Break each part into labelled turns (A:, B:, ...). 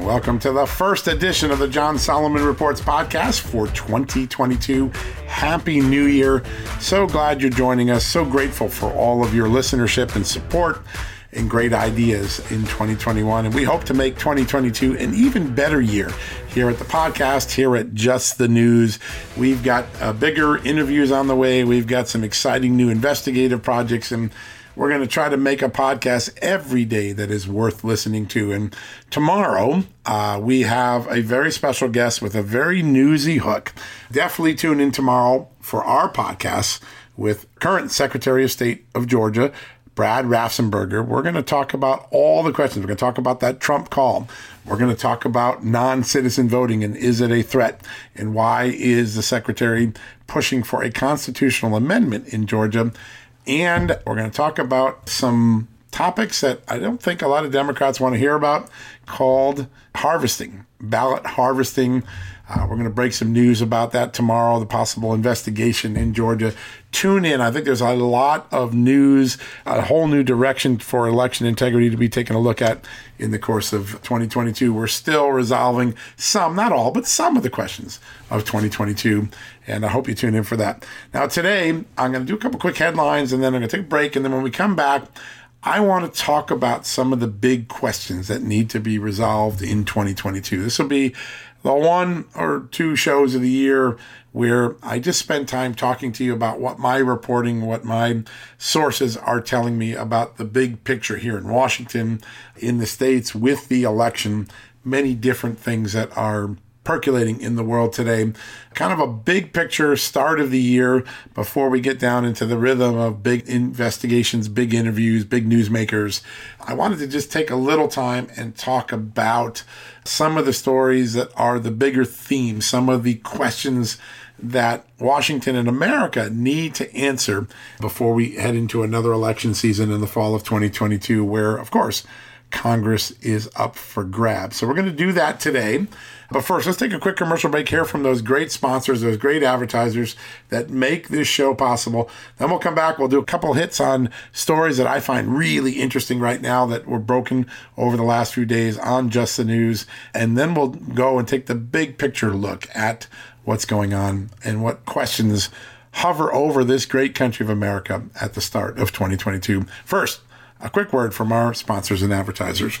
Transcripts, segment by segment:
A: welcome to the first edition of the John Solomon Reports podcast for 2022. Happy New Year. So glad you're joining us. So grateful for all of your listenership and support and great ideas in 2021. And we hope to make 2022 an even better year here at the podcast, here at Just the News. We've got uh, bigger interviews on the way. We've got some exciting new investigative projects and we're going to try to make a podcast every day that is worth listening to. And tomorrow, uh, we have a very special guest with a very newsy hook. Definitely tune in tomorrow for our podcast with current Secretary of State of Georgia, Brad Raffensperger. We're going to talk about all the questions. We're going to talk about that Trump call. We're going to talk about non citizen voting and is it a threat? And why is the secretary pushing for a constitutional amendment in Georgia? And we're going to talk about some topics that I don't think a lot of Democrats want to hear about called harvesting, ballot harvesting. Uh, we're going to break some news about that tomorrow, the possible investigation in Georgia. Tune in. I think there's a lot of news, a whole new direction for election integrity to be taken a look at in the course of 2022. We're still resolving some, not all, but some of the questions of 2022. And I hope you tune in for that. Now, today, I'm going to do a couple quick headlines and then I'm going to take a break. And then when we come back, I want to talk about some of the big questions that need to be resolved in 2022. This will be the one or two shows of the year where I just spend time talking to you about what my reporting, what my sources are telling me about the big picture here in Washington, in the States, with the election, many different things that are percolating in the world today. Kind of a big picture start of the year before we get down into the rhythm of big investigations, big interviews, big newsmakers. I wanted to just take a little time and talk about some of the stories that are the bigger themes, some of the questions that Washington and America need to answer before we head into another election season in the fall of 2022, where, of course, Congress is up for grabs. So we're going to do that today. But first, let's take a quick commercial break here from those great sponsors, those great advertisers that make this show possible. Then we'll come back. We'll do a couple hits on stories that I find really interesting right now that were broken over the last few days on Just the News. And then we'll go and take the big picture look at what's going on and what questions hover over this great country of America at the start of 2022. First, a quick word from our sponsors and advertisers.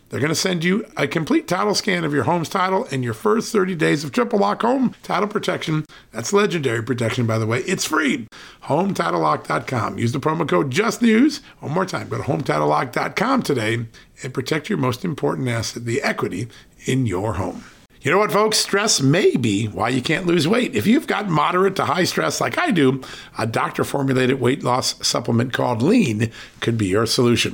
A: They're going to send you a complete title scan of your home's title and your first 30 days of triple lock home title protection. That's legendary protection, by the way. It's free. HomeTitleLock.com. Use the promo code JUSTNEWS. One more time, go to HomeTitleLock.com today and protect your most important asset, the equity in your home. You know what, folks? Stress may be why you can't lose weight. If you've got moderate to high stress like I do, a doctor formulated weight loss supplement called Lean could be your solution.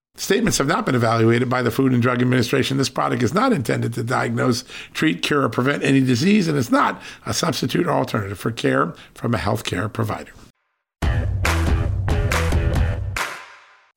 A: Statements have not been evaluated by the Food and Drug Administration. This product is not intended to diagnose, treat, cure, or prevent any disease, and is not a substitute or alternative for care from a healthcare provider.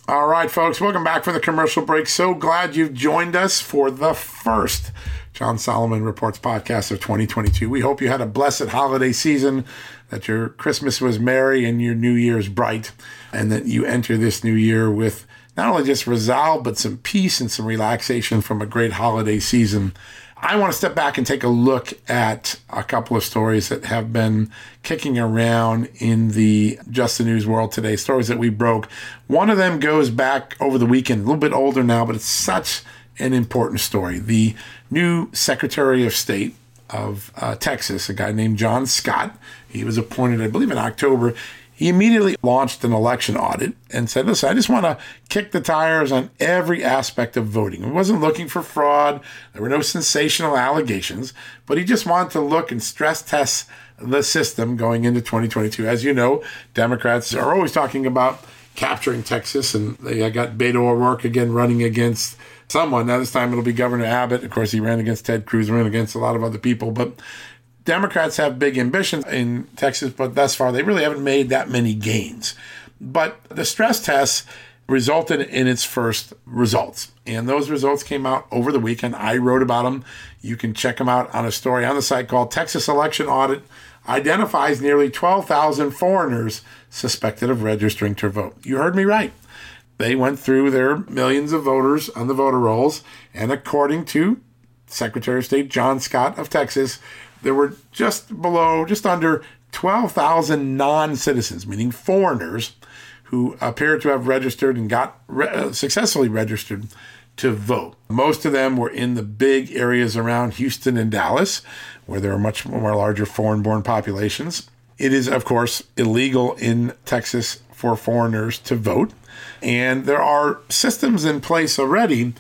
A: All right, folks, welcome back from the commercial break. So glad you've joined us for the first John Solomon Reports podcast of 2022. We hope you had a blessed holiday season, that your Christmas was merry and your New Year's bright, and that you enter this new year with not only just resolve, but some peace and some relaxation from a great holiday season. I want to step back and take a look at a couple of stories that have been kicking around in the Just the News world today, stories that we broke. One of them goes back over the weekend, a little bit older now, but it's such an important story. The new Secretary of State of uh, Texas, a guy named John Scott, he was appointed, I believe, in October he immediately launched an election audit and said, listen, I just want to kick the tires on every aspect of voting. He wasn't looking for fraud. There were no sensational allegations, but he just wanted to look and stress test the system going into 2022. As you know, Democrats are always talking about capturing Texas, and they got Beto O'Rourke again running against someone. Now this time it'll be Governor Abbott. Of course, he ran against Ted Cruz, ran against a lot of other people, but Democrats have big ambitions in Texas, but thus far they really haven't made that many gains. But the stress test resulted in its first results. And those results came out over the weekend. I wrote about them. You can check them out on a story on the site called Texas Election Audit Identifies Nearly 12,000 Foreigners Suspected of Registering to Vote. You heard me right. They went through their millions of voters on the voter rolls, and according to Secretary of State John Scott of Texas, there were just below, just under 12,000 non citizens, meaning foreigners, who appeared to have registered and got re- uh, successfully registered to vote. Most of them were in the big areas around Houston and Dallas, where there are much more larger foreign born populations. It is, of course, illegal in Texas for foreigners to vote. And there are systems in place already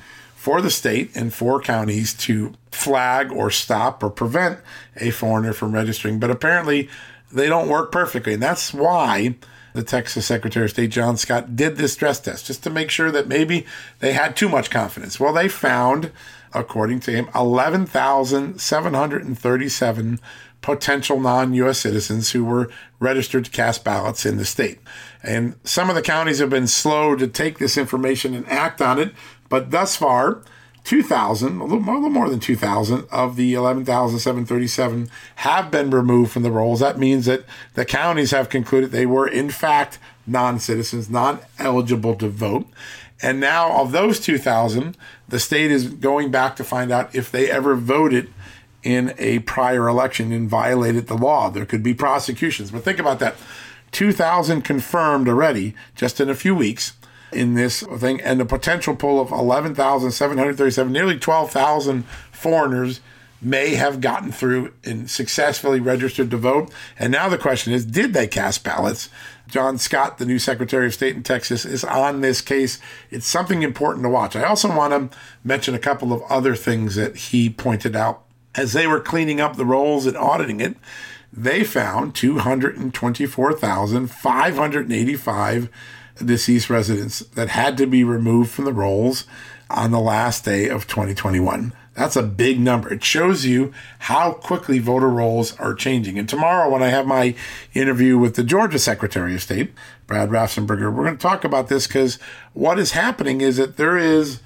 A: for the state and for counties to flag or stop or prevent a foreigner from registering. But apparently, they don't work perfectly. And that's why the Texas Secretary of State, John Scott, did this stress test just to make sure that maybe they had too much confidence. Well, they found, according to him, 11,737 potential non US citizens who were registered to cast ballots in the state. And some of the counties have been slow to take this information and act on it. But thus far, 2,000, a little more, a little more than 2,000 of the 11,737 have been removed from the rolls. That means that the counties have concluded they were, in fact, non citizens, not eligible to vote. And now, of those 2,000, the state is going back to find out if they ever voted in a prior election and violated the law. There could be prosecutions. But think about that 2,000 confirmed already just in a few weeks in this thing, and the potential pool of 11,737, nearly 12,000 foreigners may have gotten through and successfully registered to vote. And now the question is did they cast ballots? John Scott, the new Secretary of State in Texas, is on this case. It's something important to watch. I also want to mention a couple of other things that he pointed out. As they were cleaning up the rolls and auditing it, they found 224,585 deceased residents that had to be removed from the rolls on the last day of 2021. That's a big number. It shows you how quickly voter rolls are changing. And tomorrow, when I have my interview with the Georgia Secretary of State, Brad Raffensperger, we're going to talk about this because what is happening is that there is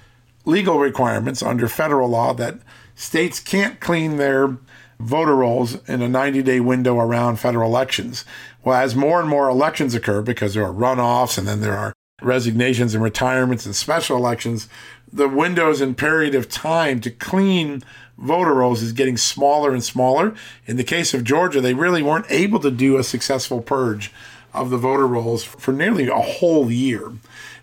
A: legal requirements under federal law that states can't clean their voter rolls in a 90 day window around federal elections. Well, as more and more elections occur, because there are runoffs and then there are resignations and retirements and special elections, the windows and period of time to clean voter rolls is getting smaller and smaller. In the case of Georgia, they really weren't able to do a successful purge of the voter rolls for nearly a whole year.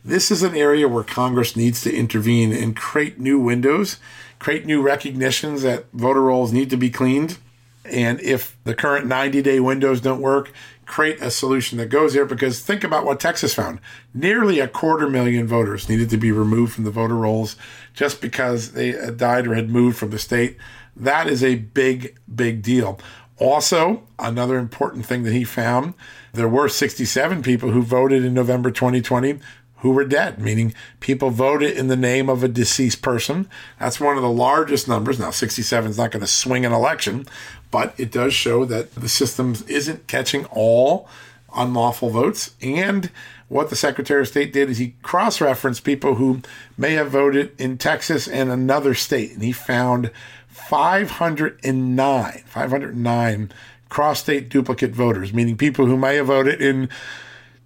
A: This is an area where Congress needs to intervene and create new windows, create new recognitions that voter rolls need to be cleaned. And if the current 90 day windows don't work, create a solution that goes there because think about what Texas found. Nearly a quarter million voters needed to be removed from the voter rolls just because they died or had moved from the state. That is a big, big deal. Also, another important thing that he found there were 67 people who voted in November 2020 who were dead, meaning people voted in the name of a deceased person. That's one of the largest numbers. Now, 67 is not going to swing an election, but it does show that the system isn't catching all unlawful votes. And what the Secretary of State did is he cross referenced people who may have voted in Texas and another state. And he found 509, 509 cross state duplicate voters, meaning people who may have voted in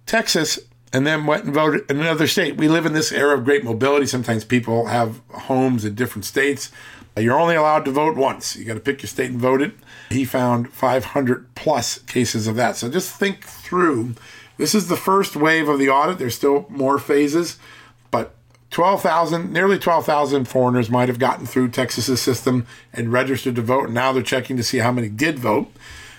A: Texas and then went and voted in another state. We live in this era of great mobility. Sometimes people have homes in different states. You're only allowed to vote once. You got to pick your state and vote it. He found 500 plus cases of that. So just think through. This is the first wave of the audit. There's still more phases, but 12,000, nearly 12,000 foreigners might have gotten through Texas's system and registered to vote. And now they're checking to see how many did vote.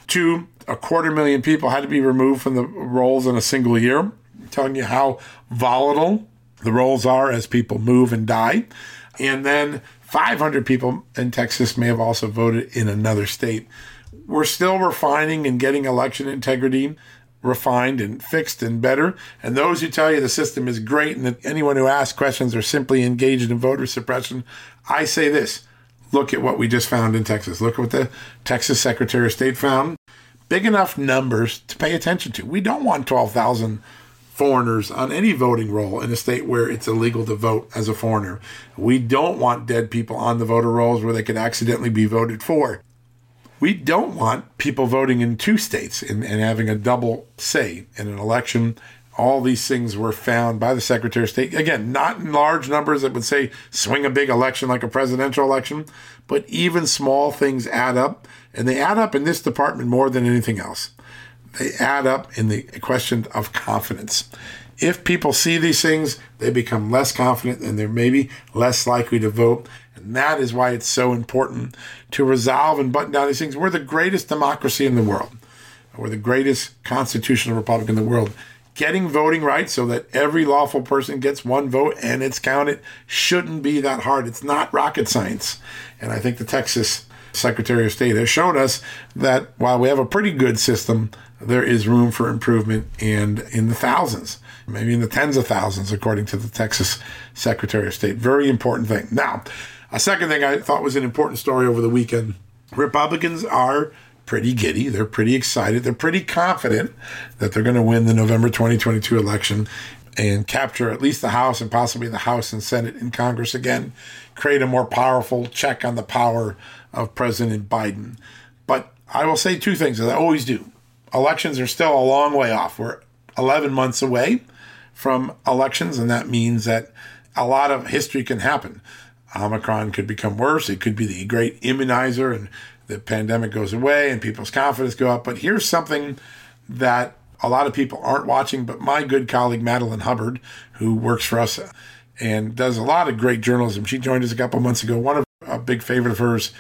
A: Two, a quarter million people had to be removed from the rolls in a single year telling you how volatile the rolls are as people move and die. And then 500 people in Texas may have also voted in another state. We're still refining and getting election integrity refined and fixed and better. And those who tell you the system is great and that anyone who asks questions are simply engaged in voter suppression, I say this look at what we just found in Texas. Look at what the Texas Secretary of State found. Big enough numbers to pay attention to. We don't want 12,000 foreigners on any voting roll in a state where it's illegal to vote as a foreigner. We don't want dead people on the voter rolls where they could accidentally be voted for. We don't want people voting in two states and, and having a double say in an election. All these things were found by the Secretary of State. Again, not in large numbers that would say swing a big election like a presidential election, but even small things add up. And they add up in this department more than anything else they add up in the question of confidence. If people see these things, they become less confident and they're maybe less likely to vote. And that is why it's so important to resolve and button down these things. We're the greatest democracy in the world. We're the greatest constitutional republic in the world. Getting voting right so that every lawful person gets one vote and it's counted shouldn't be that hard. It's not rocket science. And I think the Texas Secretary of State has shown us that while we have a pretty good system, there is room for improvement and in the thousands, maybe in the tens of thousands, according to the Texas Secretary of State. Very important thing. Now, a second thing I thought was an important story over the weekend Republicans are pretty giddy. They're pretty excited. They're pretty confident that they're going to win the November 2022 election and capture at least the House and possibly the House and Senate and Congress again, create a more powerful check on the power of President Biden. But I will say two things, as I always do elections are still a long way off. We're 11 months away from elections, and that means that a lot of history can happen. Omicron could become worse. It could be the great immunizer, and the pandemic goes away, and people's confidence go up. But here's something that a lot of people aren't watching, but my good colleague Madeline Hubbard, who works for us and does a lot of great journalism, she joined us a couple months ago. One of a big favorite of hers.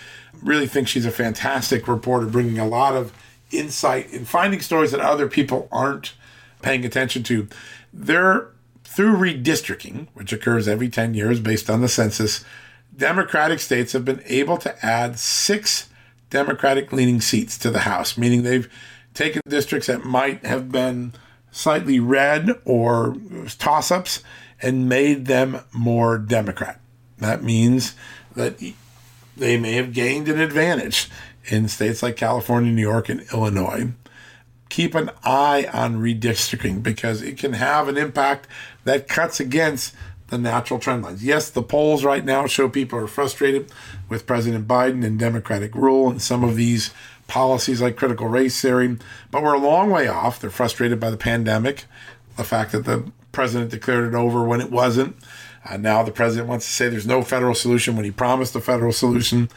A: Really think she's a fantastic reporter, bringing a lot of insight in finding stories that other people aren't paying attention to. They're through redistricting, which occurs every 10 years based on the census, Democratic states have been able to add six Democratic leaning seats to the House, meaning they've taken districts that might have been slightly red or toss ups and made them more Democrat. That means that they may have gained an advantage in states like California, New York, and Illinois. Keep an eye on redistricting because it can have an impact that cuts against the natural trend lines. Yes, the polls right now show people are frustrated with President Biden and Democratic rule and some of these policies like critical race theory, but we're a long way off. They're frustrated by the pandemic, the fact that the president declared it over when it wasn't. Uh, now the president wants to say there's no federal solution when he promised a federal solution.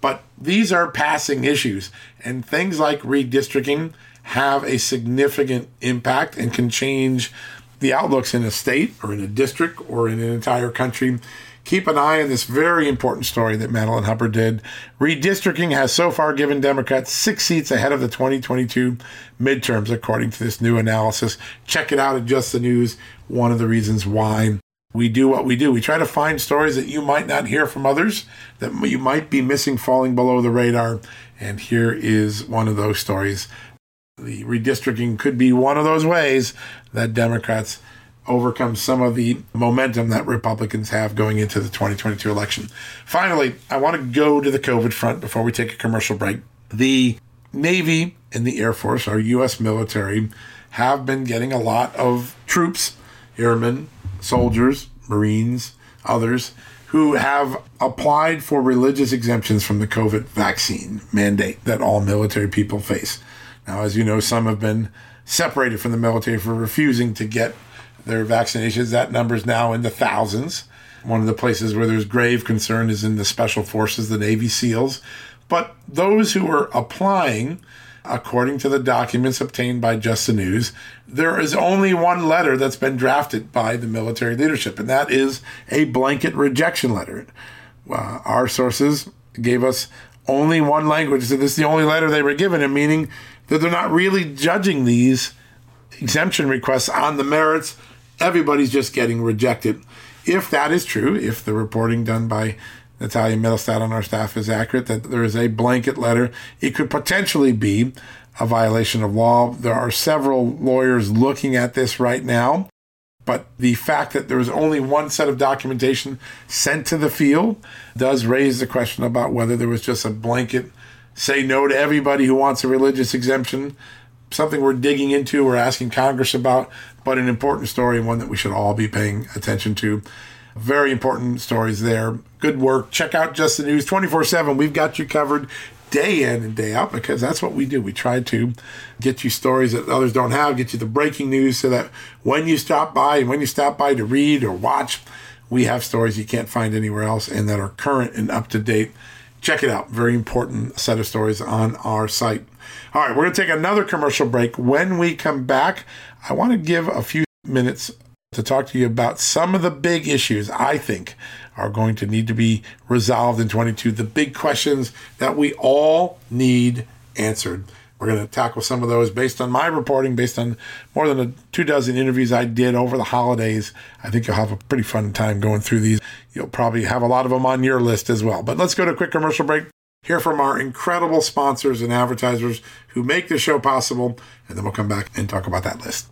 A: But these are passing issues, and things like redistricting have a significant impact and can change the outlooks in a state or in a district or in an entire country. Keep an eye on this very important story that Madeline Hubbard did. Redistricting has so far given Democrats six seats ahead of the 2022 midterms, according to this new analysis. Check it out at Just the News. One of the reasons why we do what we do. We try to find stories that you might not hear from others, that you might be missing falling below the radar. And here is one of those stories. The redistricting could be one of those ways that Democrats overcome some of the momentum that Republicans have going into the 2022 election. Finally, I want to go to the COVID front before we take a commercial break. The Navy and the Air Force, our U.S. military, have been getting a lot of troops, airmen, soldiers, Marines, others who have applied for religious exemptions from the COVID vaccine mandate that all military people face. Now, as you know, some have been separated from the military for refusing to get their vaccinations. That number is now in the thousands. One of the places where there's grave concern is in the special forces, the Navy SEALs. But those who are applying, according to the documents obtained by Just the News, there is only one letter that's been drafted by the military leadership, and that is a blanket rejection letter. Uh, our sources gave us only one language, so this is the only letter they were given, and meaning that they're not really judging these exemption requests on the merits. Everybody's just getting rejected. If that is true, if the reporting done by Natalia Mittelstadt on our staff is accurate, that there is a blanket letter, it could potentially be a violation of law. There are several lawyers looking at this right now. But the fact that there was only one set of documentation sent to the field does raise the question about whether there was just a blanket say no to everybody who wants a religious exemption. Something we're digging into, we're asking Congress about, but an important story and one that we should all be paying attention to. Very important stories there. Good work. Check out Just the News 24 7. We've got you covered day in and day out because that's what we do. We try to get you stories that others don't have, get you the breaking news so that when you stop by and when you stop by to read or watch, we have stories you can't find anywhere else and that are current and up to date. Check it out. Very important set of stories on our site. All right, we're going to take another commercial break. When we come back, I want to give a few minutes to talk to you about some of the big issues I think are going to need to be resolved in 22. The big questions that we all need answered. We're going to tackle some of those based on my reporting, based on more than a two dozen interviews I did over the holidays. I think you'll have a pretty fun time going through these. You'll probably have a lot of them on your list as well. But let's go to a quick commercial break. Hear from our incredible sponsors and advertisers who make the show possible, and then we'll come back and talk about that list.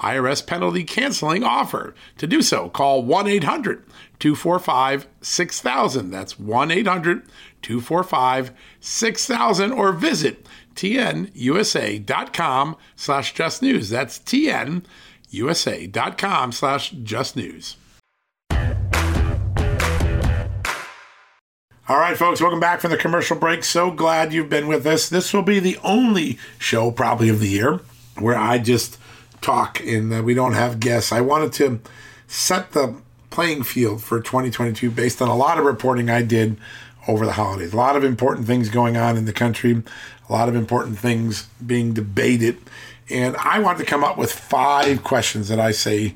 A: IRS penalty canceling offer. To do so, call 1 800 245 6000. That's 1 800 245 6000 or visit tnusa.com slash just news. That's tnusa.com slash just news. All right, folks, welcome back from the commercial break. So glad you've been with us. This will be the only show, probably, of the year where I just talk and uh, we don't have guests. I wanted to set the playing field for 2022 based on a lot of reporting I did over the holidays. A lot of important things going on in the country, a lot of important things being debated. And I want to come up with five questions that I say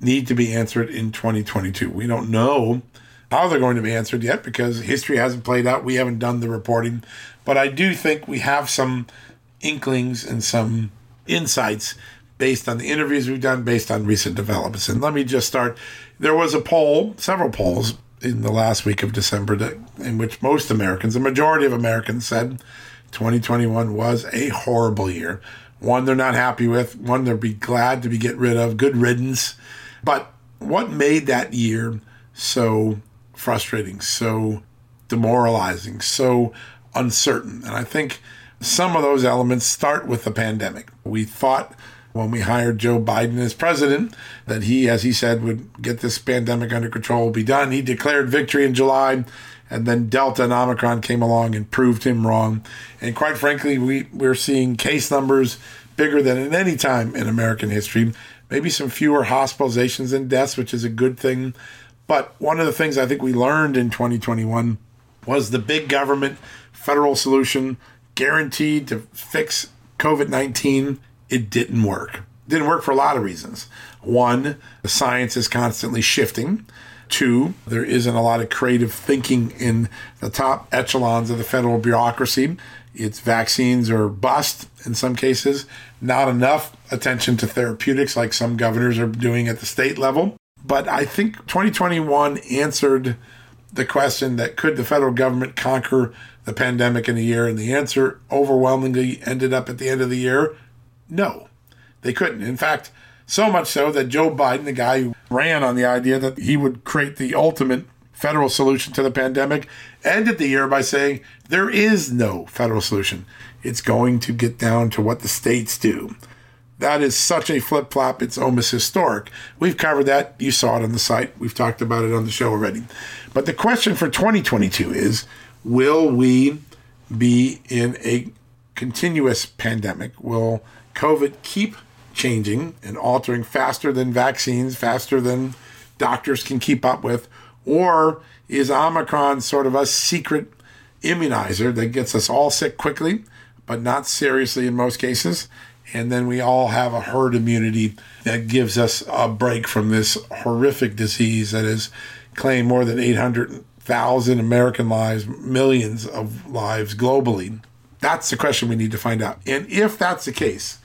A: need to be answered in 2022. We don't know how they're going to be answered yet because history hasn't played out. We haven't done the reporting. But I do think we have some inklings and some insights based on the interviews we've done, based on recent developments. And let me just start. There was a poll, several polls in the last week of December, in which most Americans, the majority of Americans, said 2021 was a horrible year. One they're not happy with, one they'll be glad to be get rid of, good riddance. But what made that year so frustrating, so demoralizing, so uncertain? And I think some of those elements start with the pandemic. We thought when we hired Joe Biden as president that he, as he said, would get this pandemic under control, be done. He declared victory in July, and then Delta and Omicron came along and proved him wrong. And quite frankly, we, we're seeing case numbers bigger than at any time in American history. Maybe some fewer hospitalizations and deaths, which is a good thing. But one of the things I think we learned in 2021 was the big government federal solution guaranteed to fix COVID 19 it didn't work. Didn't work for a lot of reasons. One, the science is constantly shifting. Two, there isn't a lot of creative thinking in the top echelons of the federal bureaucracy. It's vaccines or bust in some cases, not enough attention to therapeutics like some governors are doing at the state level. But I think 2021 answered the question that could the federal government conquer the pandemic in a year? And the answer overwhelmingly ended up at the end of the year no, they couldn't. In fact, so much so that Joe Biden, the guy who ran on the idea that he would create the ultimate federal solution to the pandemic, ended the year by saying there is no federal solution. It's going to get down to what the states do. That is such a flip flop, it's almost historic. We've covered that. You saw it on the site. We've talked about it on the show already. But the question for 2022 is will we be in a continuous pandemic? Will COVID keep changing and altering faster than vaccines, faster than doctors can keep up with? Or is Omicron sort of a secret immunizer that gets us all sick quickly, but not seriously in most cases? And then we all have a herd immunity that gives us a break from this horrific disease that has claimed more than 800,000 American lives, millions of lives globally. That's the question we need to find out. And if that's the case,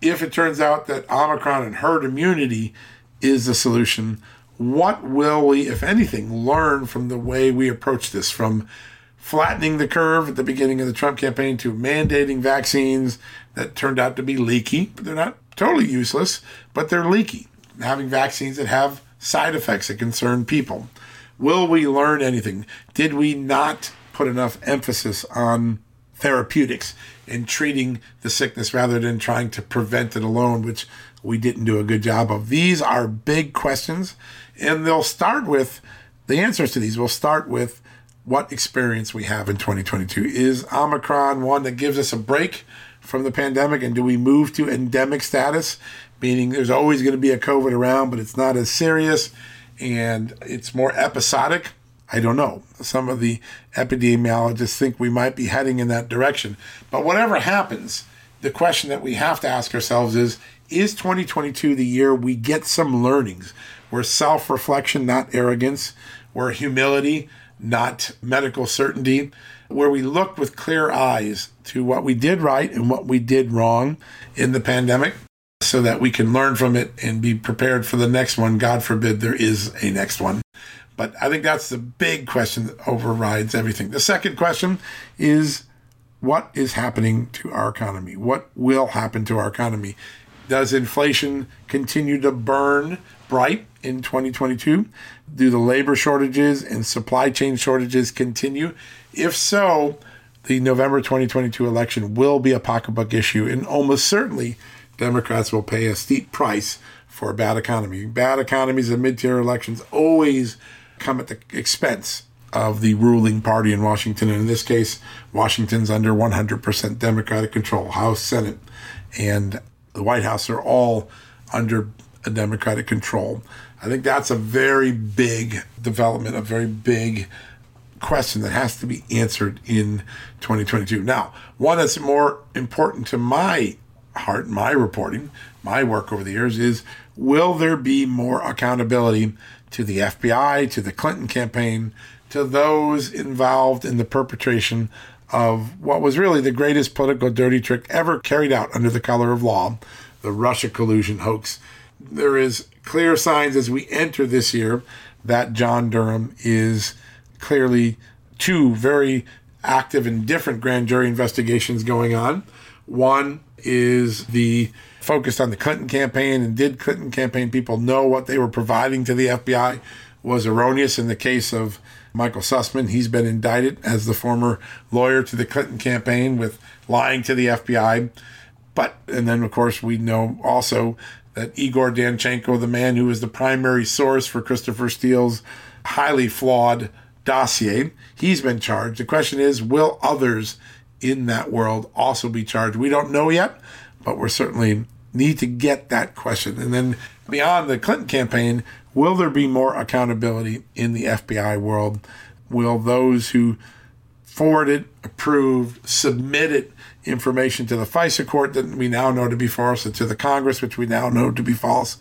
A: if it turns out that Omicron and herd immunity is the solution, what will we, if anything, learn from the way we approach this? From flattening the curve at the beginning of the Trump campaign to mandating vaccines that turned out to be leaky. They're not totally useless, but they're leaky. Having vaccines that have side effects that concern people. Will we learn anything? Did we not put enough emphasis on therapeutics in treating the sickness rather than trying to prevent it alone, which we didn't do a good job of? These are big questions, and they'll start with the answers to these We'll start with what experience we have in 2022. Is Omicron one that gives us a break from the pandemic? And do we move to endemic status, meaning there's always going to be a COVID around, but it's not as serious and it's more episodic? I don't know. Some of the epidemiologists think we might be heading in that direction. But whatever happens, the question that we have to ask ourselves is Is 2022 the year we get some learnings where self reflection, not arrogance, where humility, not medical certainty, where we look with clear eyes to what we did right and what we did wrong in the pandemic so that we can learn from it and be prepared for the next one. God forbid there is a next one. But I think that's the big question that overrides everything. The second question is what is happening to our economy? What will happen to our economy? Does inflation continue to burn bright in 2022? Do the labor shortages and supply chain shortages continue? If so, the November 2022 election will be a pocketbook issue, and almost certainly Democrats will pay a steep price for a bad economy. Bad economies and mid tier elections always come at the expense of the ruling party in Washington. And in this case, Washington's under 100% Democratic control. House, Senate, and the White House are all under a Democratic control. I think that's a very big development, a very big question that has to be answered in 2022. Now, one that's more important to my heart, my reporting, my work over the years is will there be more accountability to the FBI, to the Clinton campaign, to those involved in the perpetration of what was really the greatest political dirty trick ever carried out under the color of law, the Russia collusion hoax there is clear signs as we enter this year that John Durham is clearly two very active and different grand jury investigations going on. One is the focused on the Clinton campaign and did Clinton campaign people know what they were providing to the FBI was erroneous in the case of Michael Sussmann, He's been indicted as the former lawyer to the Clinton campaign with lying to the FBI. But, and then of course, we know also that Igor Danchenko, the man who was the primary source for Christopher Steele's highly flawed dossier, he's been charged. The question is, will others in that world also be charged? We don't know yet, but we're certainly need to get that question. And then beyond the Clinton campaign, will there be more accountability in the FBI world? Will those who forwarded, approved, submitted information to the FISA court that we now know to be false and to the Congress, which we now know to be false,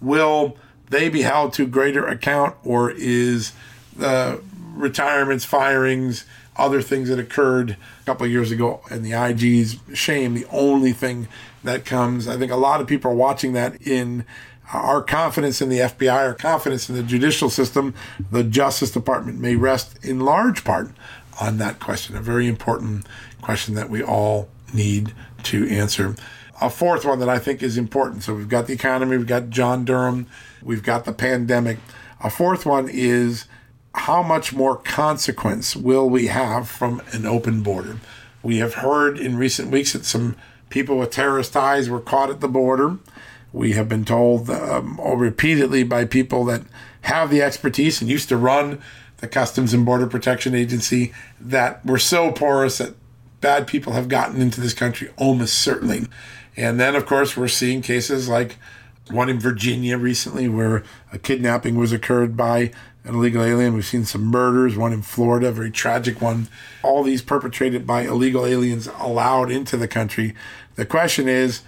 A: will they be held to greater account or is the retirements, firings, other things that occurred a couple of years ago and the IG's shame the only thing that comes? I think a lot of people are watching that in uh, our confidence in the FBI, our confidence in the judicial system, the Justice Department may rest in large part on that question, a very important question that we all need to answer. A fourth one that I think is important. So we've got the economy, we've got John Durham, we've got the pandemic. A fourth one is how much more consequence will we have from an open border? We have heard in recent weeks that some people with terrorist ties were caught at the border. We have been told um, repeatedly by people that have the expertise and used to run the Customs and Border Protection Agency that we're so porous that bad people have gotten into this country almost certainly. And then, of course, we're seeing cases like one in Virginia recently where a kidnapping was occurred by an illegal alien. We've seen some murders, one in Florida, a very tragic one. All these perpetrated by illegal aliens allowed into the country. The question is,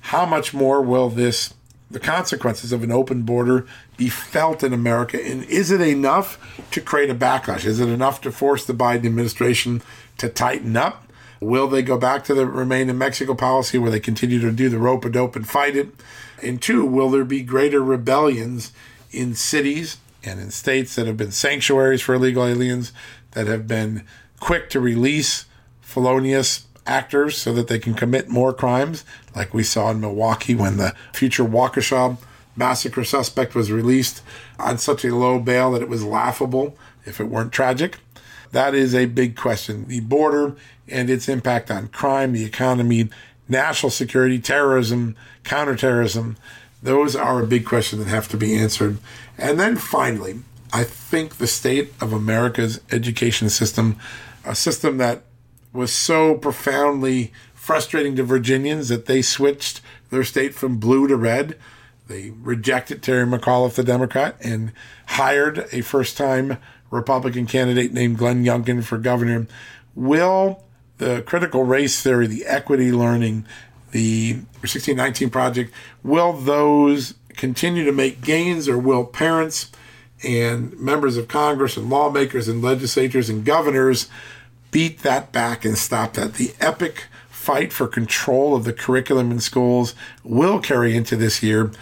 A: how much more will this, the consequences of an open border, be felt in America? And is it enough to create a backlash? Is it enough to force the Biden administration to tighten up? Will they go back to the remain in Mexico policy where they continue to do the rope a dope and fight it? And two, will there be greater rebellions in cities and in states that have been sanctuaries for illegal aliens, that have been quick to release felonious actors so that they can commit more crimes, like we saw in Milwaukee when the future Waukesha massacre suspect was released on such a low bail that it was laughable if it weren't tragic. That is a big question. The border and its impact on crime, the economy, national security, terrorism, counterterrorism, those are a big question that have to be answered. And then finally, I think the state of America's education system, a system that was so profoundly frustrating to Virginians that they switched their state from blue to red. They rejected Terry McAuliffe, the Democrat, and hired a first time Republican candidate named Glenn Youngkin for governor. Will the critical race theory, the equity learning, the 1619 project, will those continue to make gains or will parents and members of Congress and lawmakers and legislators and governors beat that back and stop that? The epic fight for control of the curriculum in schools will carry into this year.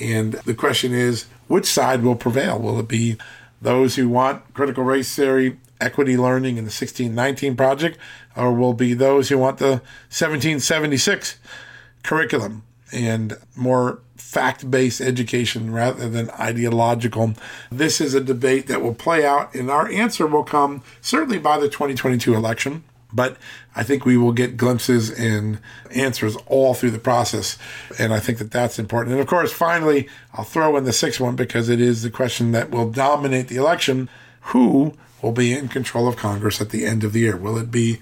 A: And the question is, which side will prevail? Will it be those who want critical race theory, equity learning, in the 1619 project, or will be those who want the 1776 curriculum and more fact based education rather than ideological. This is a debate that will play out, and our answer will come certainly by the 2022 election. But I think we will get glimpses and answers all through the process. And I think that that's important. And of course, finally, I'll throw in the sixth one because it is the question that will dominate the election. Who will be in control of Congress at the end of the year? Will it be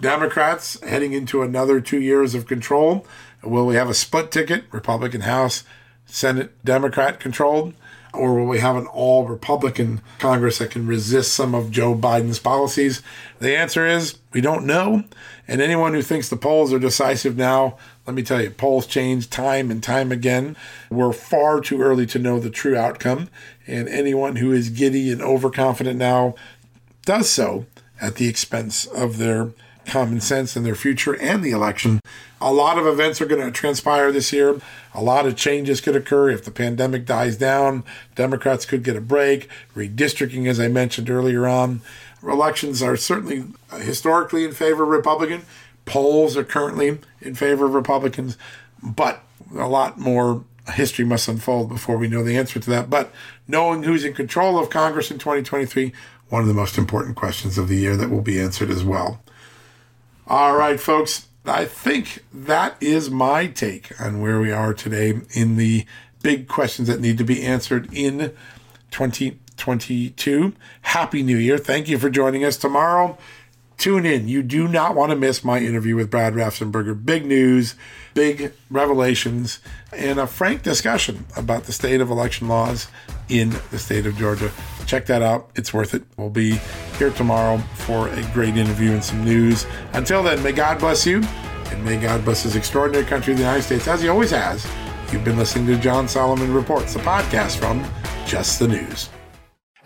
A: Democrats heading into another two years of control? Will we have a split ticket, Republican House, Senate Democrat controlled? Or will we have an all Republican Congress that can resist some of Joe Biden's policies? The answer is we don't know. And anyone who thinks the polls are decisive now, let me tell you, polls change time and time again. We're far too early to know the true outcome. And anyone who is giddy and overconfident now does so at the expense of their common sense in their future and the election. A lot of events are going to transpire this year. A lot of changes could occur if the pandemic dies down. Democrats could get a break. Redistricting, as I mentioned earlier on. Elections are certainly uh, historically in favor of Republican. Polls are currently in favor of Republicans, but a lot more history must unfold before we know the answer to that. But knowing who's in control of Congress in 2023, one of the most important questions of the year that will be answered as well. All right, folks. I think that is my take on where we are today in the big questions that need to be answered in 2022. Happy New Year. Thank you for joining us tomorrow. Tune in. You do not want to miss my interview with Brad Raffensperger. Big news, big revelations, and a frank discussion about the state of election laws in the state of Georgia. Check that out. It's worth it. We'll be here tomorrow for a great interview and some news. Until then, may God bless you, and may God bless this extraordinary country, the United States, as He always has. You've been listening to John Solomon Reports, the podcast from Just the News.